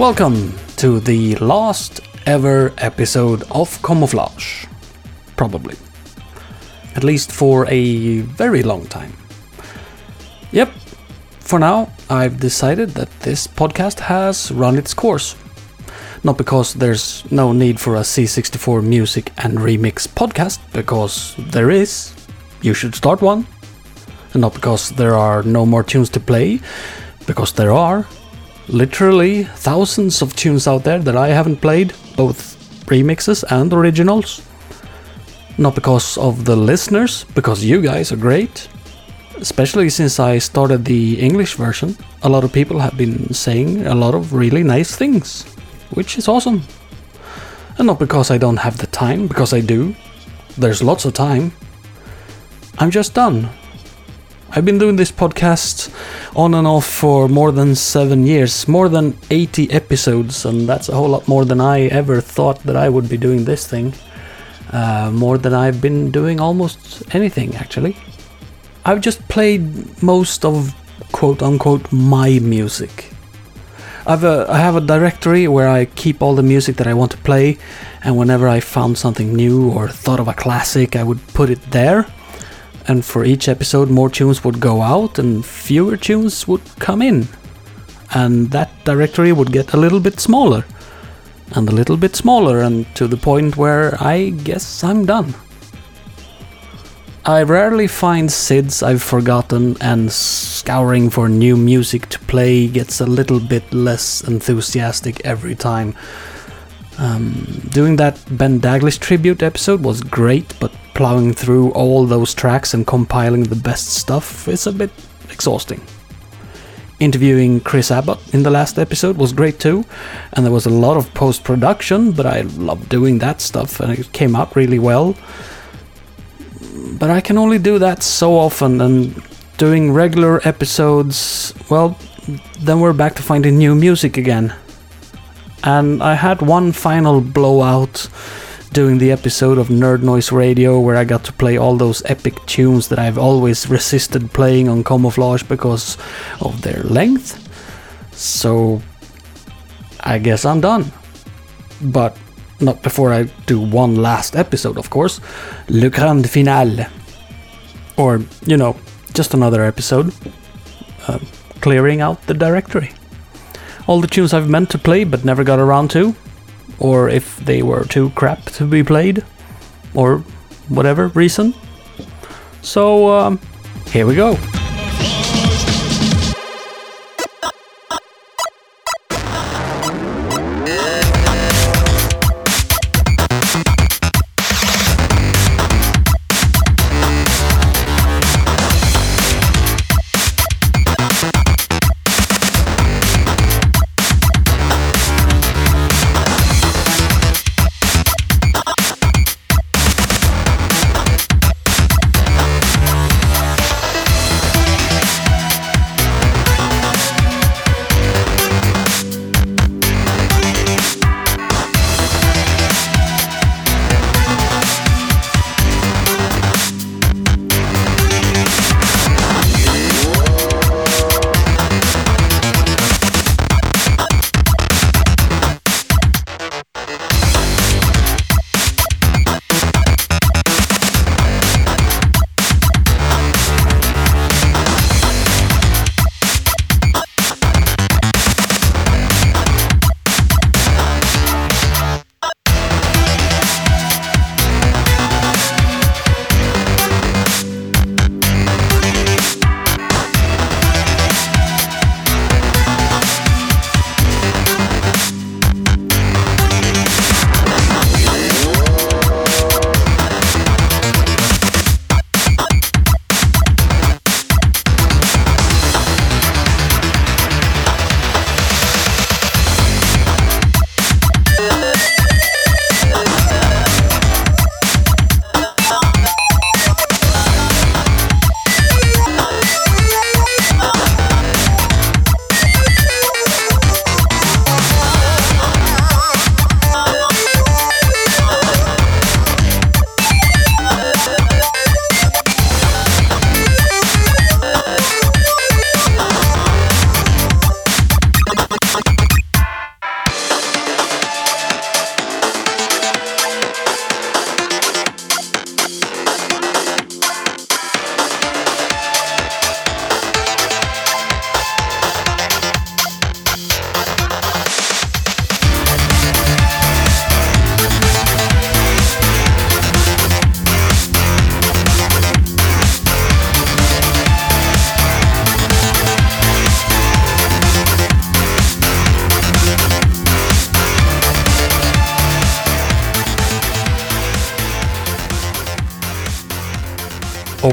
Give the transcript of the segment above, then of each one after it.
Welcome to the last ever episode of Camouflage. Probably. At least for a very long time. Yep, for now, I've decided that this podcast has run its course. Not because there's no need for a C64 music and remix podcast, because there is. You should start one. And not because there are no more tunes to play, because there are literally thousands of tunes out there that I haven't played, both remixes and originals. Not because of the listeners, because you guys are great. Especially since I started the English version, a lot of people have been saying a lot of really nice things, which is awesome. And not because I don't have the time, because I do. There's lots of time. I'm just done. I've been doing this podcast on and off for more than seven years, more than 80 episodes, and that's a whole lot more than I ever thought that I would be doing this thing. Uh, more than I've been doing almost anything, actually. I've just played most of quote unquote my music. I've a, I have a directory where I keep all the music that I want to play, and whenever I found something new or thought of a classic, I would put it there and for each episode more tunes would go out and fewer tunes would come in. And that directory would get a little bit smaller and a little bit smaller and to the point where I guess I'm done. I rarely find SIDs I've forgotten, and scouring for new music to play gets a little bit less enthusiastic every time. Um, doing that Ben Daglish tribute episode was great, but plowing through all those tracks and compiling the best stuff is a bit exhausting. Interviewing Chris Abbott in the last episode was great too, and there was a lot of post production, but I love doing that stuff and it came out really well. But I can only do that so often, and doing regular episodes, well, then we're back to finding new music again. And I had one final blowout doing the episode of Nerd Noise Radio where I got to play all those epic tunes that I've always resisted playing on Camouflage because of their length. So I guess I'm done. But not before I do one last episode, of course. Le Grand Finale. Or, you know, just another episode. Uh, clearing out the directory. All the tunes I've meant to play but never got around to or if they were too crap to be played, or whatever reason. So, um, here we go.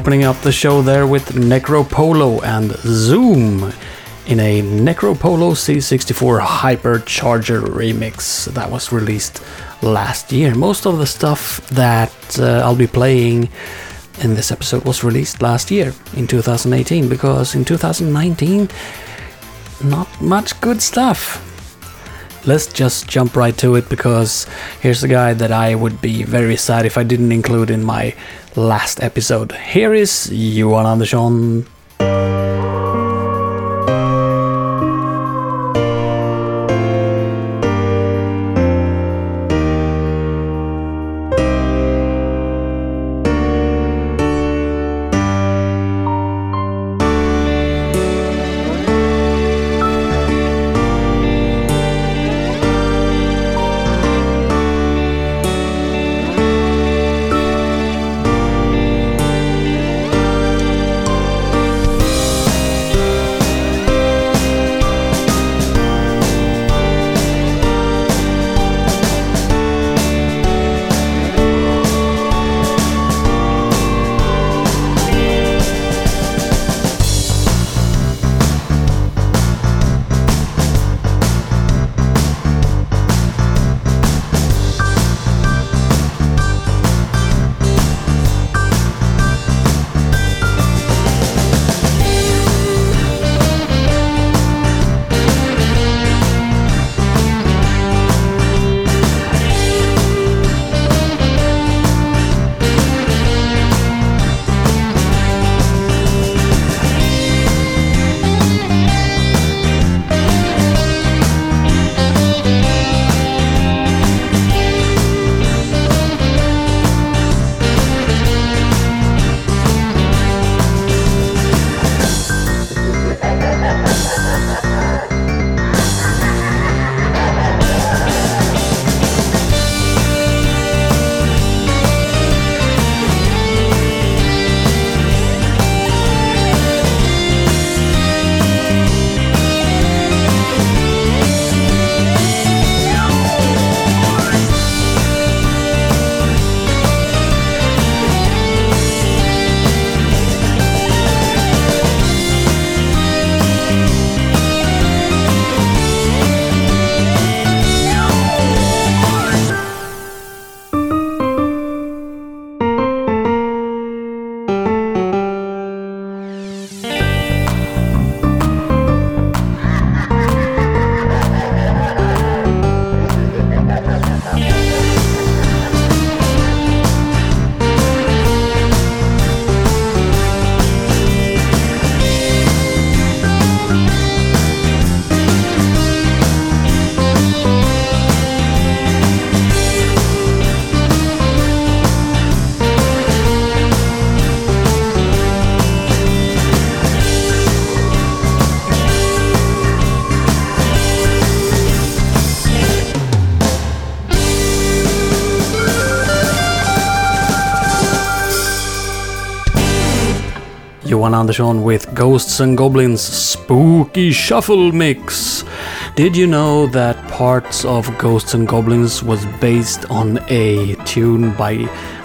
Opening up the show there with Necropolo and Zoom in a Necropolo C64 Hypercharger remix that was released last year. Most of the stuff that uh, I'll be playing in this episode was released last year in 2018 because in 2019 not much good stuff. Let's just jump right to it because here's a guy that I would be very sad if I didn't include in my last episode. Here is Johan Andersson. Andersson with Ghosts and Goblins Spooky Shuffle Mix. Did you know that parts of Ghosts and Goblins was based on a tune by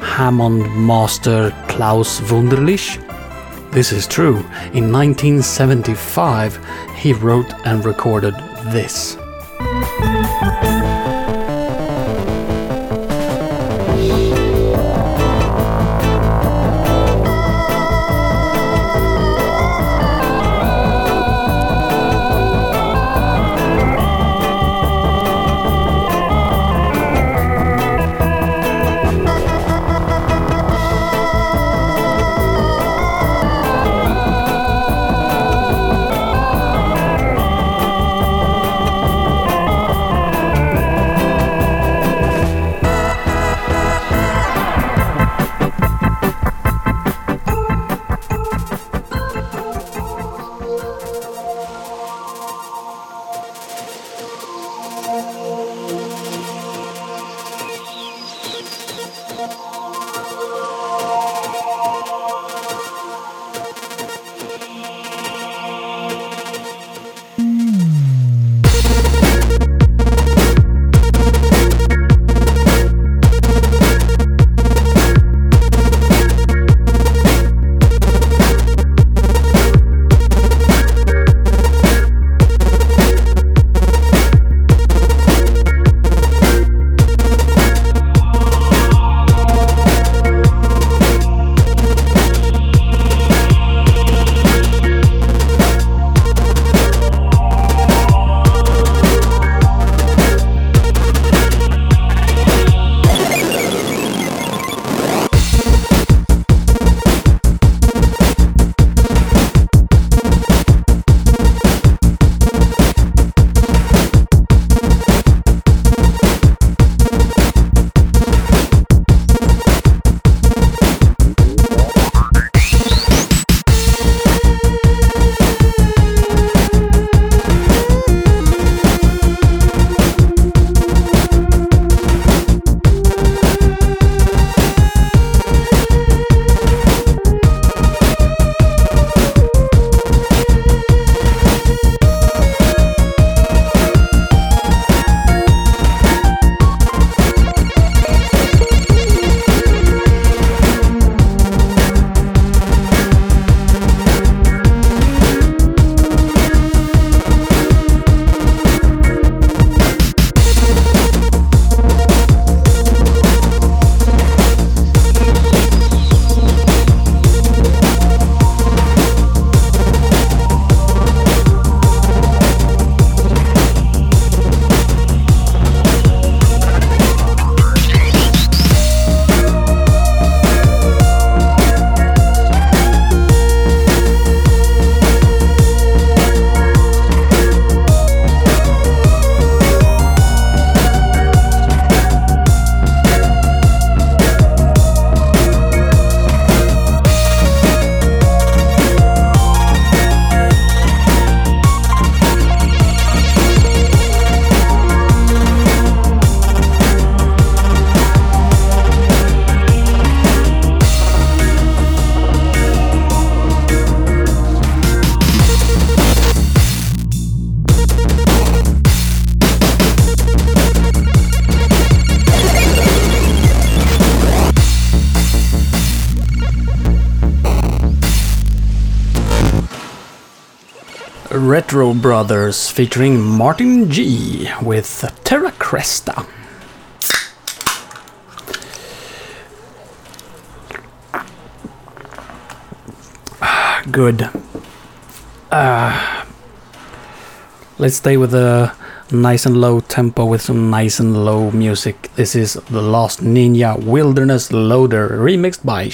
Hammond master Klaus Wunderlich? This is true. In 1975, he wrote and recorded this. Retro Brothers featuring Martin G with Terra Cresta. Good. Uh, let's stay with a nice and low tempo with some nice and low music. This is The Last Ninja Wilderness Loader remixed by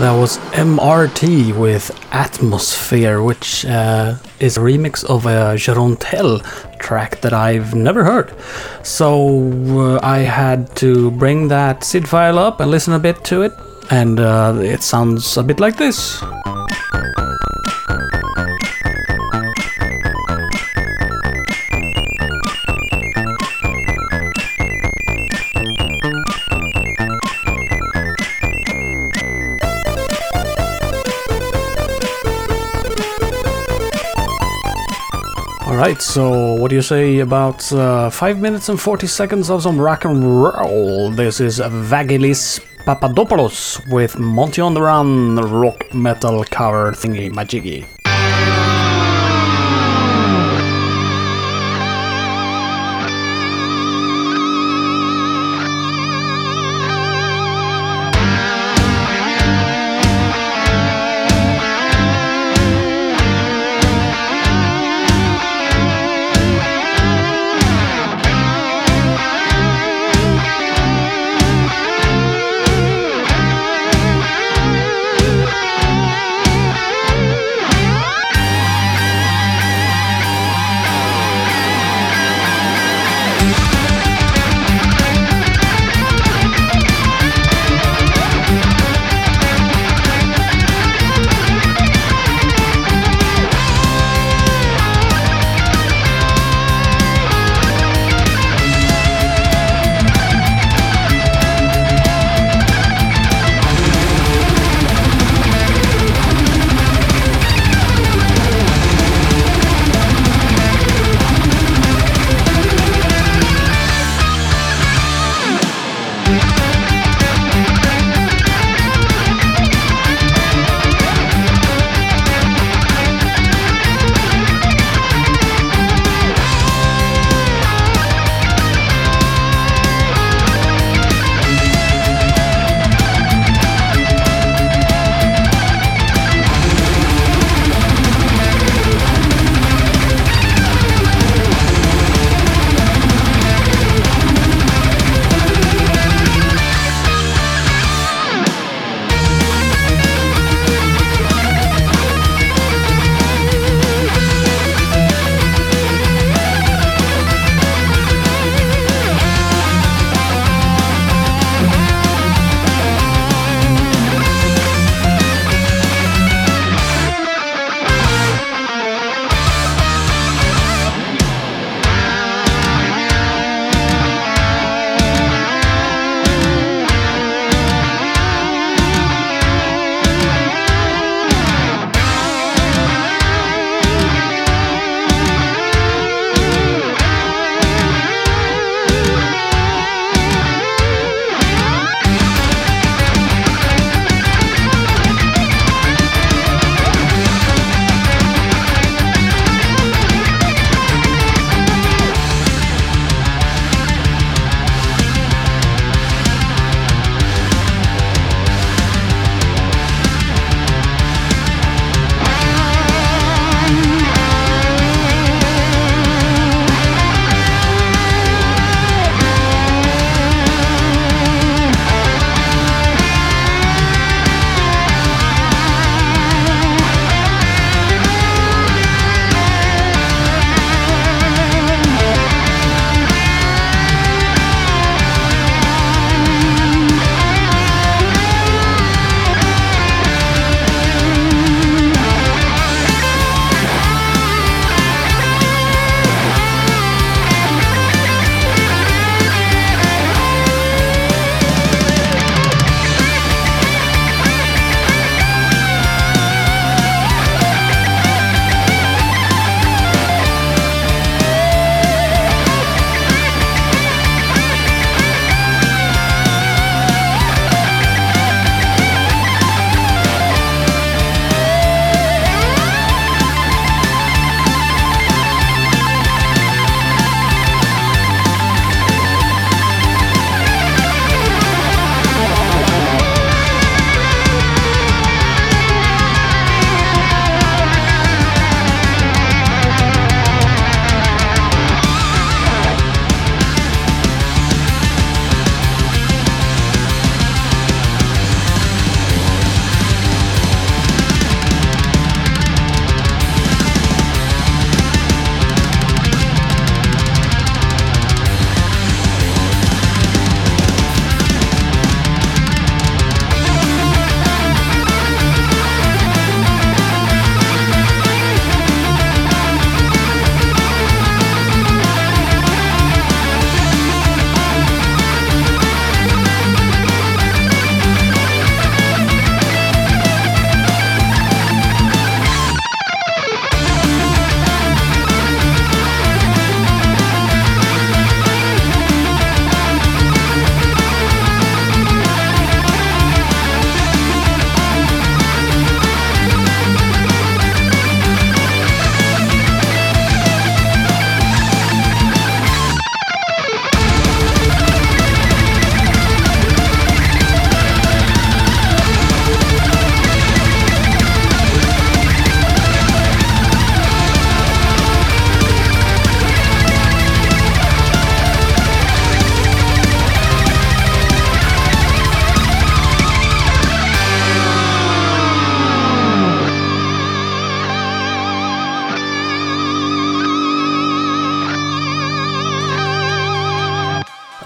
Shenlong. MRT with Atmosphere, which uh, is a remix of a Jeroen Tel track that I've never heard. So uh, I had to bring that SID file up and listen a bit to it, and uh, it sounds a bit like this. Alright, so what do you say about uh, 5 minutes and 40 seconds of some rock and roll? This is Vagelis Papadopoulos with Monty on the Run rock metal cover thingy majiggy.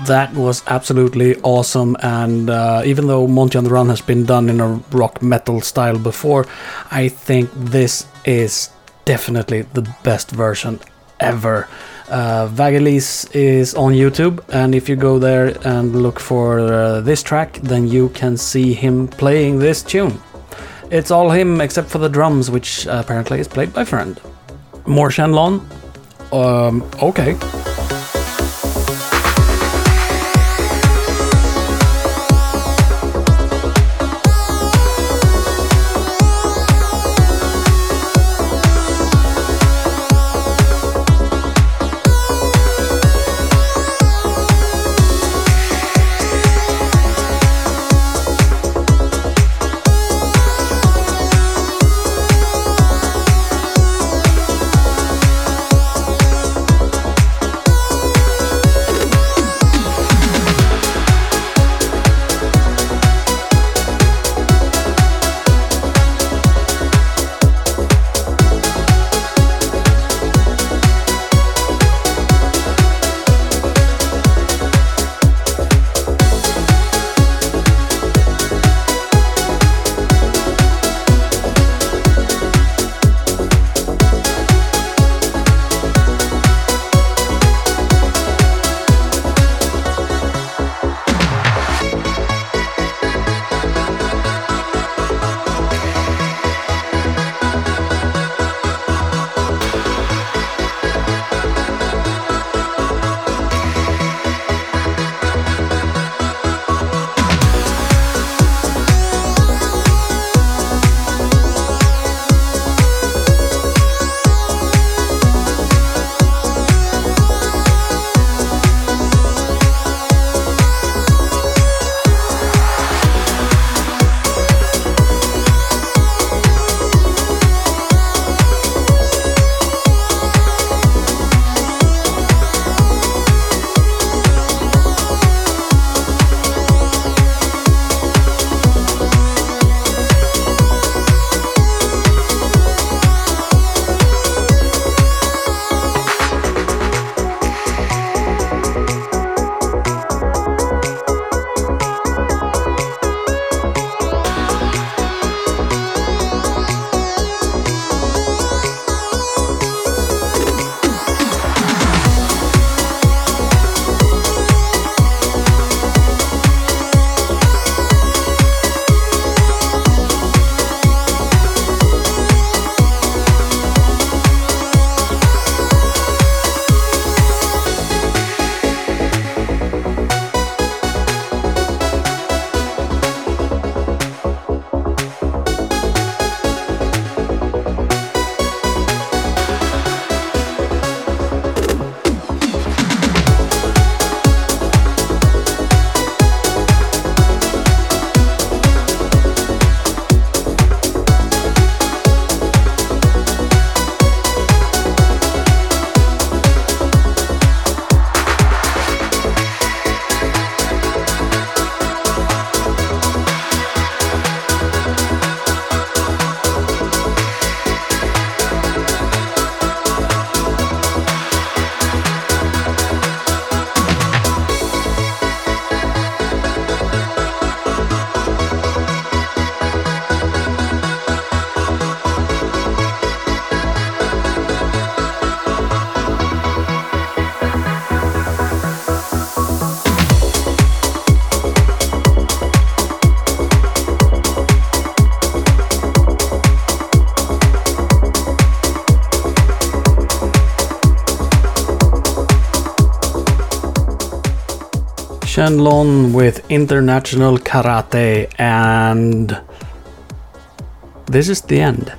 That was absolutely awesome. And uh, even though Monty on the Run has been done in a rock metal style before, I think this is definitely the best version ever. Uh, Vagelis is on YouTube, and if you go there and look for uh, this track, then you can see him playing this tune. It's all him except for the drums, which apparently is played by Friend. More Shenlong? Um, okay. Shenlong with International Karate, and this is the end.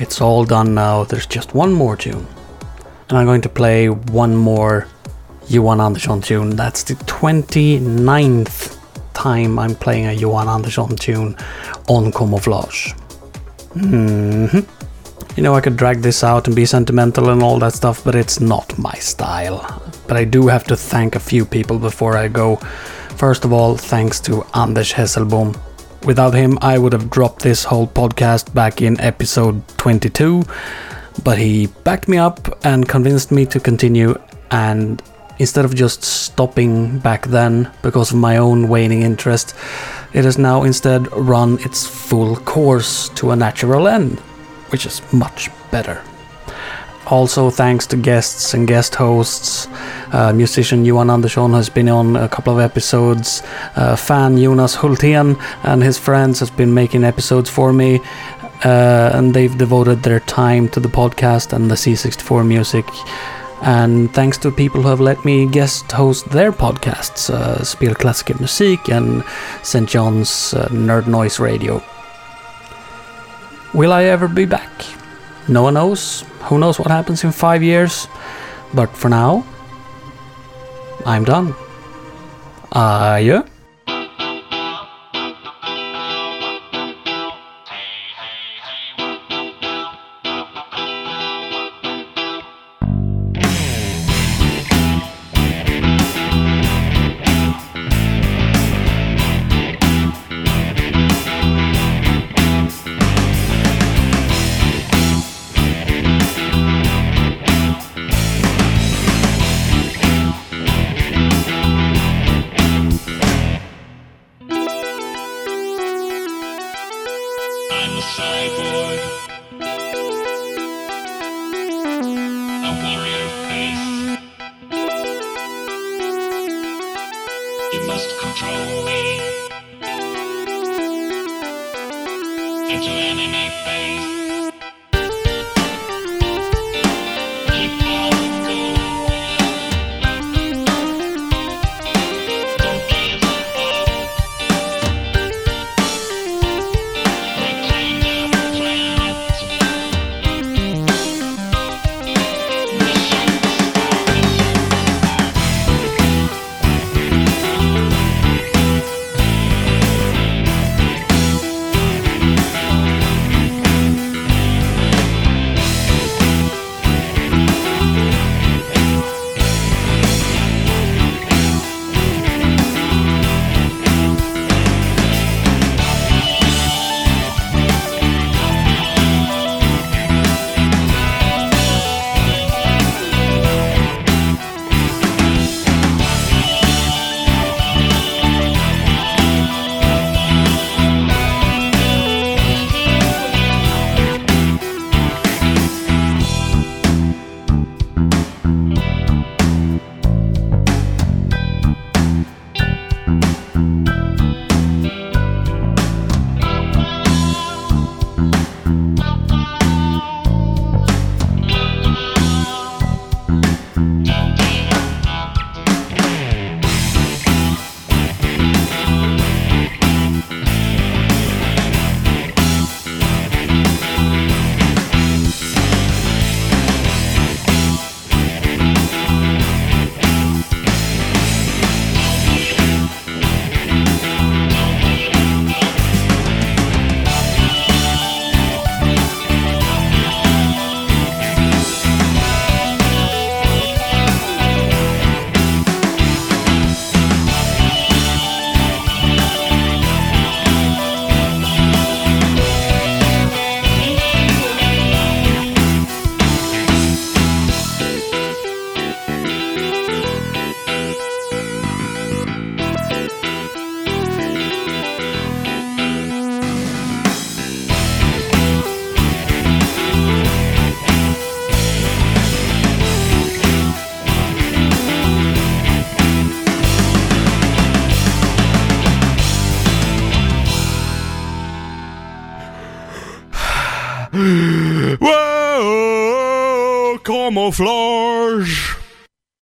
It's all done now, there's just one more tune. And I'm going to play one more Johan Andersson tune. That's the 29th time I'm playing a Johan Andersson tune on Camouflage. Mm-hmm. You know, I could drag this out and be sentimental and all that stuff, but it's not my style but I do have to thank a few people before I go. First of all, thanks to Anders Hesselbom. Without him, I would have dropped this whole podcast back in episode 22, but he backed me up and convinced me to continue, and Instead of just stopping back then because of my own waning interest, it has now instead run its full course to a natural end, which is much better. Also, thanks to guests and guest hosts, uh, musician Johan Andersson has been on a couple of episodes. Uh, fan Jonas Hultén and his friends has been making episodes for me, uh, and they've devoted their time to the podcast and the C64 music. And thanks to people who have let me guest host their podcasts, uh, Spelklassiker Musik and St. John's uh, Nerd Noise Radio. Will I ever be back? No one knows. Who knows what happens in five years? But for now, I'm done. Adjö.